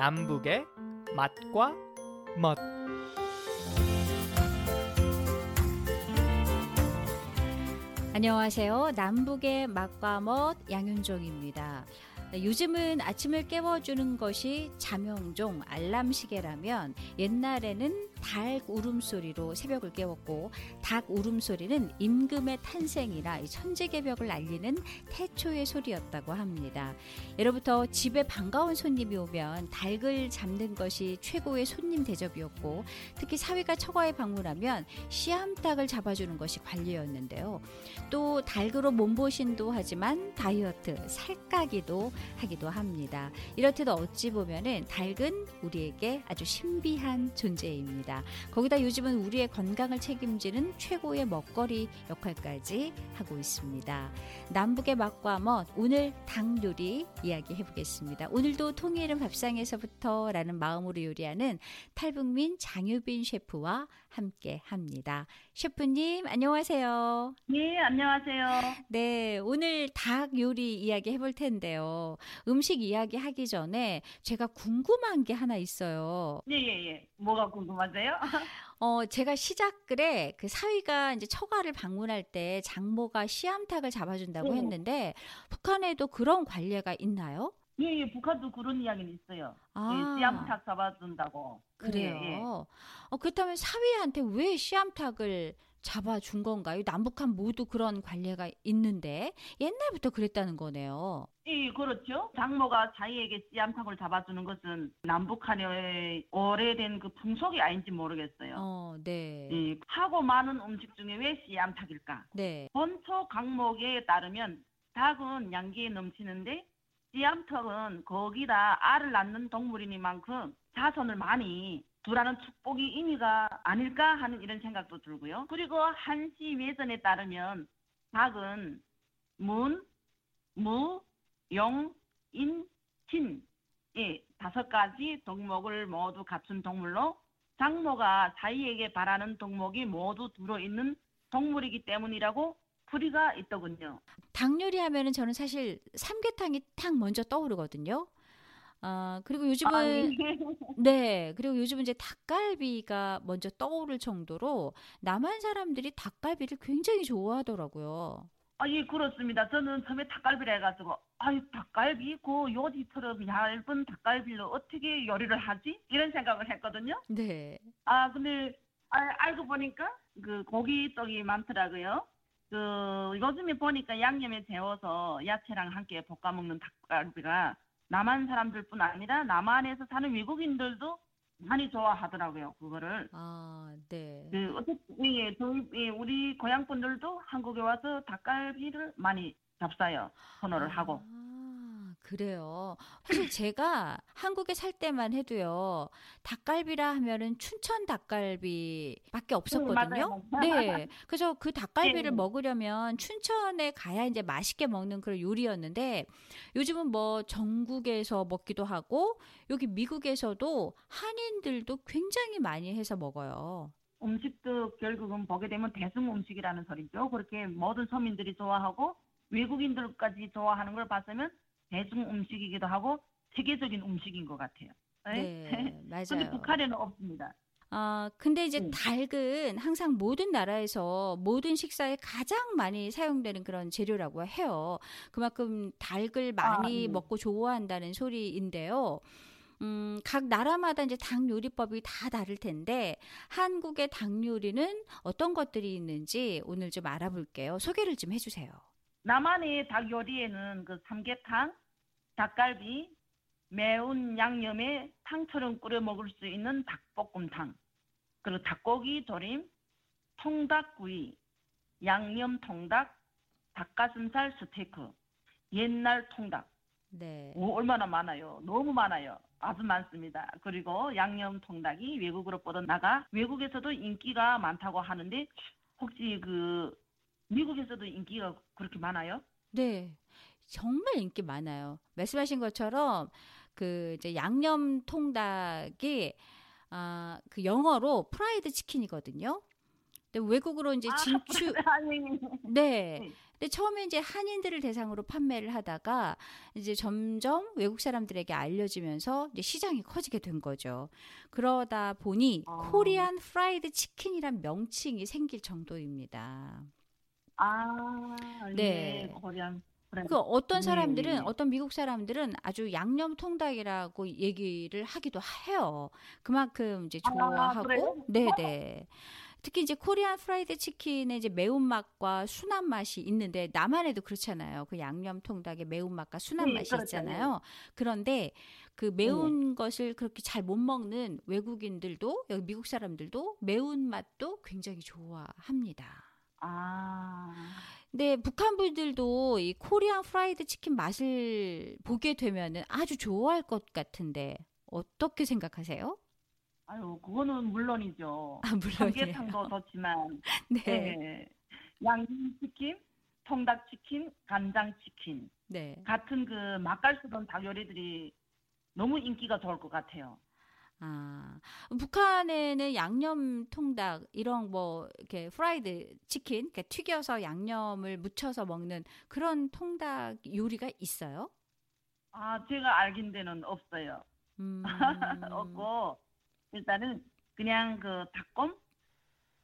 남북의 맛과 멋 안녕하세요. 남북의 맛과 멋 양윤종입니다. 네, 요즘은 아침을 깨워주는 것이 자명종 알람 시계라면 옛날에는 닭 울음소리로 새벽을 깨웠고 닭 울음소리는 임금의 탄생이나 천재개벽을 알리는 태초의 소리였다고 합니다. 예로부터 집에 반가운 손님이 오면 닭을 잡는 것이 최고의 손님 대접이었고 특히 사위가 처가에 방문하면 씨암탉을 잡아주는 것이 관리였는데요. 또 닭으로 몸보신도 하지만 다이어트, 살까기도 하기도 합니다. 이렇듯 어찌 보면은 닭은 우리에게 아주 신비한 존재입니다. 거기다 요즘은 우리의 건강을 책임지는 최고의 먹거리 역할까지 하고 있습니다. 남북의 맛과 멋 오늘 닭 요리 이야기해 보겠습니다. 오늘도 통일은 밥상에서부터라는 마음으로 요리하는 탈북민 장유빈 셰프와 함께 합니다. 셰프님 안녕하세요. 네, 안녕하세요. 네, 오늘 닭 요리 이야기 해볼 텐데요. 음식 이야기 하기 전에 제가 궁금한 게 하나 있어요. 예, 예, 예. 뭐가 궁금하세요? 어, 제가 시작글에 그 사위가 이제 처가를 방문할 때 장모가 씨암탉을 잡아준다고 네. 했는데 북한에도 그런 관례가 있나요? 예, 예, 북한도 그런 이야기는 있어요. 아. 예, 씨암탉 잡아준다고. 그래요. 예, 예. 어, 그렇다면 사위한테 왜 씨암탉을 잡아준 건가요? 남북한 모두 그런 관례가 있는데 옛날부터 그랬다는 거네요. 예, 그렇죠. 장모가 자기에게 씨암탉을 잡아주는 것은 남북한의 오래된 그 풍속이 아닌지 모르겠어요. 어, 네. 예, 하고 많은 음식 중에 왜 씨암탉일까? 네. 본초 강목에 따르면 닭은 양기에 넘치는데 씨암탉은 거기다 알을 낳는 동물이니만큼 자손을 많이 두라는 축복이 의미가 아닐까 하는 이런 생각도 들고요. 그리고 한시 외전에 따르면 닭은 문, 무, 용, 인, 진, 예, 다섯 가지 덕목을 모두 갖춘 동물로 장모가 자기에게 바라는 덕목이 모두 들어있는 동물이기 때문이라고 풀이가 있더군요. 닭 요리 하면은 저는 사실 삼계탕이 딱 먼저 떠오르거든요. 아, 그리고 요즘은 아, 예. 네, 그리고 요즘은 이제 닭갈비가 먼저 떠오를 정도로 남한 사람들이 닭갈비를 굉장히 좋아하더라고요. 아, 예, 그렇습니다. 저는 처음에 닭갈비를 해가지고, 아유, 닭갈비? 그 요지처럼 얇은 닭갈비를 어떻게 요리를 하지? 이런 생각을 했거든요. 네. 아, 근데, 아, 알고 보니까, 그, 고기 쪽이 많더라고요. 그, 요즘에 보니까 양념에 재워서 야채랑 함께 볶아 먹는 닭갈비가 남한 사람들뿐 아니라 남한에서 사는 외국인들도 많이 좋아하더라고요, 그거를. 아, 네. 그 어떻게 예, 저희 예, 우리 고향 분들도 한국에 와서 닭갈비를 많이 잡사요 선호를 하고 아, 그래요. 사실 제가 한국에 살 때만 해도요, 닭갈비라 하면은 춘천 닭갈비밖에 없었거든요. 맞아요. 네. 그래서 그 닭갈비를 네. 먹으려면 춘천에 가야 이제 맛있게 먹는 그런 요리였는데, 요즘은 뭐 전국에서 먹기도 하고, 여기 미국에서도 한인들도 굉장히 많이 해서 먹어요. 음식도 결국은 보게 되면 대중 음식이라는 소리죠. 그렇게 모든 서민들이 좋아하고 외국인들까지 좋아하는 걸 봤으면 대중 음식이기도 하고 세계적인 음식인 것 같아요. 네, 근데 맞아요. 북한에는 없습니다. 아, 근데 이제 음. 닭은 항상 모든 나라에서 모든 식사에 가장 많이 사용되는 그런 재료라고 해요. 그만큼 닭을 많이 네. 먹고 좋아한다는 소리인데요. 음, 각 나라마다 이제 닭 요리법이 다 다를 텐데 한국의 닭 요리는 어떤 것들이 있는지 오늘 좀 알아볼게요. 소개를 좀 해주세요. 남한의 닭 요리에는 그 삼계탕, 닭갈비, 매운 양념에 탕처럼 끓여 먹을 수 있는 닭볶음탕, 그리고 닭고기 조림, 통닭구이, 양념 통닭, 닭가슴살 스테이크, 옛날 통닭. 네. 오, 얼마나 많아요. 너무 많아요. 아주 많습니다. 그리고 양념 통닭이 외국으로 뻗어나가 외국에서도 인기가 많다고 하는데 혹시 그 미국에서도 인기가 그렇게 많아요? 네. 정말 인기 많아요. 말씀하신 것처럼 그 이제 양념 통닭이 아, 그 영어로 프라이드 치킨이거든요. 근데 외국으로 이제 진출 아니, 네. 네. 근데 처음에 이제 한인들을 대상으로 판매를 하다가 이제 점점 외국 사람들에게 알려지면서 이제 시장이 커지게 된 거죠. 그러다 보니 아. Korean fried chicken이란 명칭이 생길 정도입니다. 아, 네. 네. Korean 브랜드. 그 어떤 네, 사람들은 네. 어떤 미국 사람들은 아주 양념 통닭이라고 얘기를 하기도 해요. 그만큼 이제 아, 좋아하고? 네네. 특히 이제 Korean fried chicken의 이제 매운맛과 순한 맛이 있는데 남한에도 그렇잖아요. 그 양념 통닭의 매운맛과 순한 네, 맛이 그렇죠. 있잖아요. 그런데 그 매운 것을 그렇게 잘 못 먹는 외국인들도 여기 미국 사람들도 매운 맛도 굉장히 좋아합니다. 아, 근데 북한 분들도 이 코리안 프라이드 치킨 맛을 보게 되면은 아주 좋아할 것 같은데 어떻게 생각하세요? 아유, 그거는 물론이죠. 아, 물론이에요. 삼계탕도 좋지만, 네. 네. 양념치킨, 통닭치킨, 간장치킨 네. 같은 그 맛깔스러운 닭 요리들이 너무 인기가 좋을 것 같아요. 아, 북한에는 양념 통닭 이런 뭐 이렇게 프라이드 치킨, 그러니까 튀겨서 양념을 묻혀서 먹는 그런 통닭 요리가 있어요? 아, 제가 알긴 데는 없어요. 음. 없고 일단은 그냥 그 닭곰,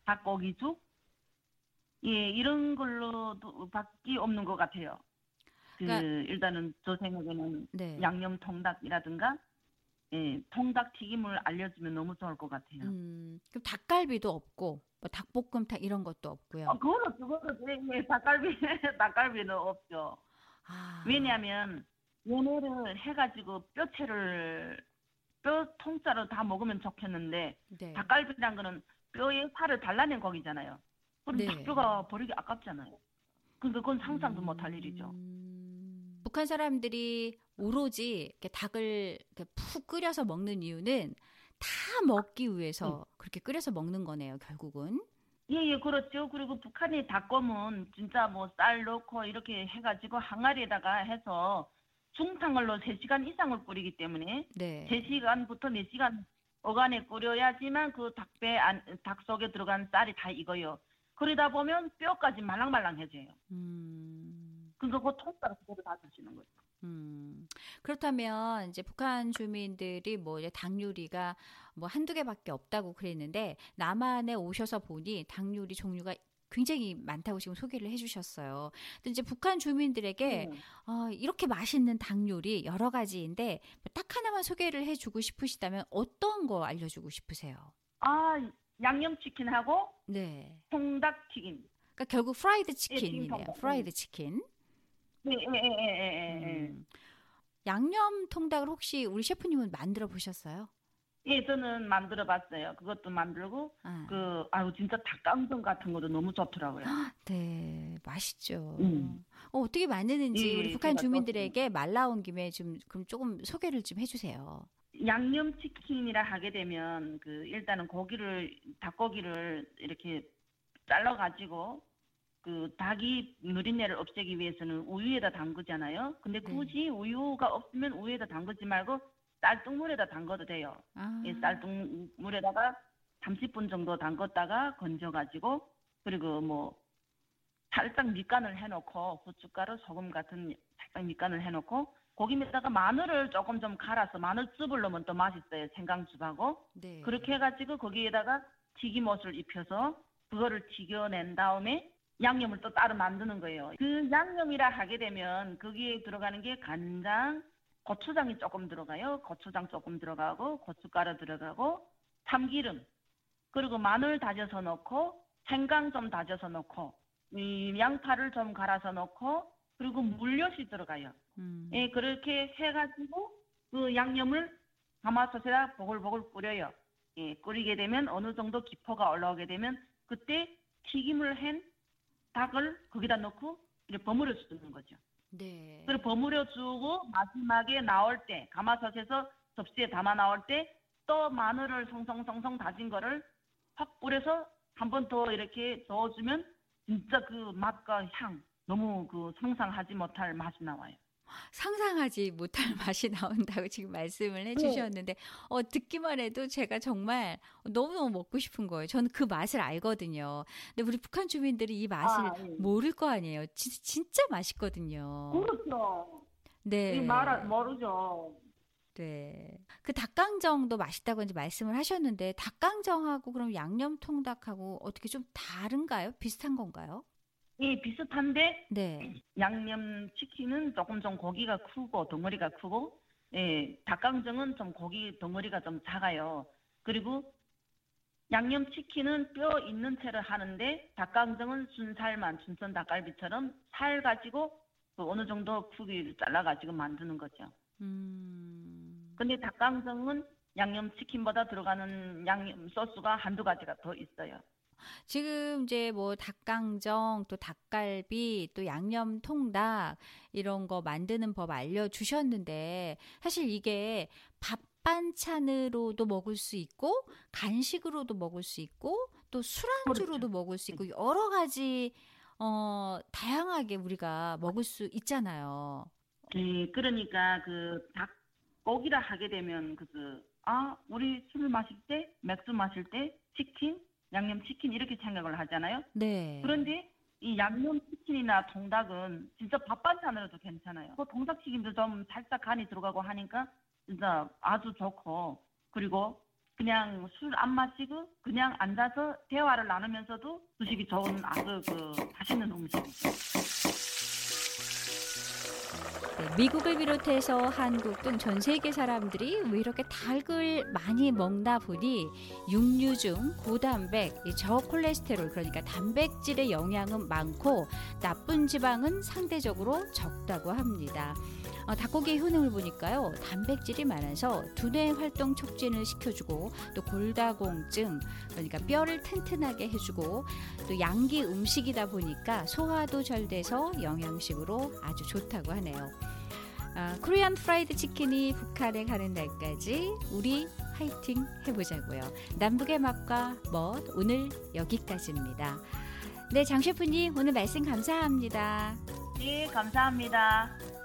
닭고기죽, 예 이런 걸로도 밖에 없는 것 같아요. 그 그러니까- 일단은 저 생각에는 네. 양념 통닭이라든가 예 통닭 튀김을 알려주면 너무 좋을 것 같아요. 음, 그럼 닭갈비도 없고 뭐 닭볶음탕 이런 것도 없고요. 어, 그거는 그거는 예, 예, 닭갈비 닭갈비는 없죠. 아. 왜냐하면 얘네를 해가지고 뼈채를 뼈 통짜로 다 먹으면 좋겠는데 네. 닭갈비란 거는 뼈에 살을 발라낸 고기잖아요. 그럼 네. 닭뼈가 버리기 아깝잖아요. 그러니까 그건 상상도 못할 일이죠. 음, 북한 사람들이 오로지 이렇게 닭을 이렇게 푹 끓여서 먹는 이유는 다 먹기 위해서 그렇게 끓여서 먹는 거네요, 결국은. 예, 예, 그렇죠. 그리고 북한의 닭곰은 진짜 뭐 쌀 넣고 이렇게 해가지고 항아리에다가 해서 중탕을로 3시간 이상을 끓이기 때문에 네. 3시간부터 4시간 어간에 끓여야지만 그 닭배 안, 닭 속에 들어간 쌀이 다 익어요. 그러다 보면 뼈까지 말랑말랑해져요. 음, 그러니까 그 통짜로 그대로 다 드시는 거예요. 음. 그렇다면 이제 북한 주민들이 뭐 이제 닭 요리가 뭐 한두 개밖에 없다고 그랬는데 남한에 오셔서 보니 닭 요리 종류가 굉장히 많다고 지금 소개를 해주셨어요. 근데 이제 북한 주민들에게 네. 어, 이렇게 맛있는 닭 요리 여러 가지인데 뭐딱 하나만 소개를 해주고 싶으시다면 어떤 거 알려주고 싶으세요? 아, 양념치킨하고 네. 통닭튀김. 그러니까 결국 프라이드 치킨이네요. 통닭. 프라이드 치킨. 네, 예, 예, 예. 음. 양념 통닭을 혹시 우리 셰프님은 만들어 보셨어요? 예, 저는 만들어 봤어요. 그것도 만들고, 아. 그, 아유, 진짜 닭강정 같은 것도 너무 좋더라고요. 네, 맛있죠. 음. 어, 어떻게 만드는지 예, 우리 북한 주민들에게 말 나온 김에 좀 그럼 조금 소개를 좀 해주세요. 양념치킨이라 하게 되면, 그, 일단은 고기를, 닭고기를 이렇게 잘라가지고, 그, 닭이 누린내를 없애기 위해서는 우유에다 담그잖아요. 근데 네. 굳이 우유가 없으면 우유에다 담그지 말고, 쌀뜨물에다 담궈도 돼요. 아, 이 쌀뜨물에다가 30분 정도 담궜다가 건져가지고 그리고 뭐 살짝 밑간을 해놓고 고춧가루, 소금 같은 살짝 밑간을 해놓고 고기에다가 마늘을 조금 좀 갈아서 마늘즙을 넣으면 또 맛있어요. 생강즙하고 네. 그렇게 해가지고 거기에다가 튀김옷을 입혀서 그거를 튀겨낸 다음에 양념을 또 따로 만드는 거예요. 그 양념이라 하게 되면 거기에 들어가는 게 간장, 고추장이 조금 들어가요. 고추장 조금 들어가고 고춧가루 들어가고 참기름 그리고 마늘 다져서 넣고 생강 좀 다져서 넣고 이 양파를 좀 갈아서 넣고 그리고 물엿이 들어가요. 음. 예, 그렇게 해가지고 그 양념을 가마솥에다 보글보글 끓여요. 예, 끓이게 되면 어느 정도 기포가 올라오게 되면 그때 튀김을 한 닭을 거기다 넣고 이렇게 버무려 주는 거죠. 네. 그리고 버무려 주고 마지막에 나올 때 가마솥에서 접시에 담아 나올 때 또 마늘을 송송송송 다진 거를 확 뿌려서 한 번 더 이렇게 저어주면 진짜 그 맛과 향 너무 그 상상하지 못할 맛이 나와요. 상상하지 못할 맛이 나온다고 지금 말씀을 해주셨는데 어, 듣기만 해도 제가 정말 너무너무 먹고 싶은 거예요. 저는 그 맛을 알거든요. 근데 우리 북한 주민들이 이 맛을 아, 예. 모를 거 아니에요. 진, 진짜 맛있거든요. 그렇죠. 네. 이 말, 모르죠. 네. 그 닭강정도 맛있다고 이제 말씀을 하셨는데 닭강정하고 그럼 양념통닭하고 어떻게 좀 다른가요? 비슷한 건가요? 이 비슷한데 네. 양념 치킨은 조금 좀 고기가 크고 덩어리가 크고 예, 닭강정은 좀 고기 덩어리가 좀 작아요. 그리고 양념 치킨은 뼈 있는 채를 하는데 닭강정은 순살만 순선 닭갈비처럼 살 가지고 그 어느 정도 크기를 잘라 가지고 만드는 거죠. 음. 근데 닭강정은 양념 치킨보다 들어가는 양념 소스가 한두 가지가 더 있어요. 지금 이제 뭐 닭강정, 또 닭갈비, 또 양념 통닭 이런 거 만드는 법 알려주셨는데 사실 이게 밥 반찬으로도 먹을 수 있고 간식으로도 먹을 수 있고 또 술안주로도 먹을 수 있고 여러 가지 어 다양하게 우리가 먹을 수 있잖아요. 예, 그러니까 그 닭고기라 하게 되면 그 아, 우리 술 마실 때, 맥주 마실 때 치킨, 양념 치킨 이렇게 생각을 하잖아요. 네. 그런데 이 양념 치킨이나 통닭은 진짜 밥 반찬으로도 괜찮아요. 그 통닭 튀김도 좀 살짝 간이 들어가고 하니까 진짜 아주 좋고 그리고 그냥 술 안 마시고 그냥 앉아서 대화를 나누면서도 드시기 좋은 아주 그 맛있는 음식이죠. 네, 미국을 비롯해서 한국 등 전 세계 사람들이 왜 이렇게 닭을 많이 먹나 보니 육류 중 고단백, 이 저콜레스테롤 그러니까 단백질의 영양은 많고 나쁜 지방은 상대적으로 적다고 합니다. 어, 닭고기의 효능을 보니까요 단백질이 많아서 두뇌 활동 촉진을 시켜주고 또 골다공증 그러니까 뼈를 튼튼하게 해주고 또 양기 음식이다 보니까 소화도 잘 돼서 영양식으로 아주 좋다고 하네요. 아, 코리안 프라이드 치킨이 북한에 가는 날까지 우리 화이팅 해보자고요. 남북의 맛과 멋 오늘 여기까지입니다. 네, 장 셰프님 오늘 말씀 감사합니다. 네, 감사합니다.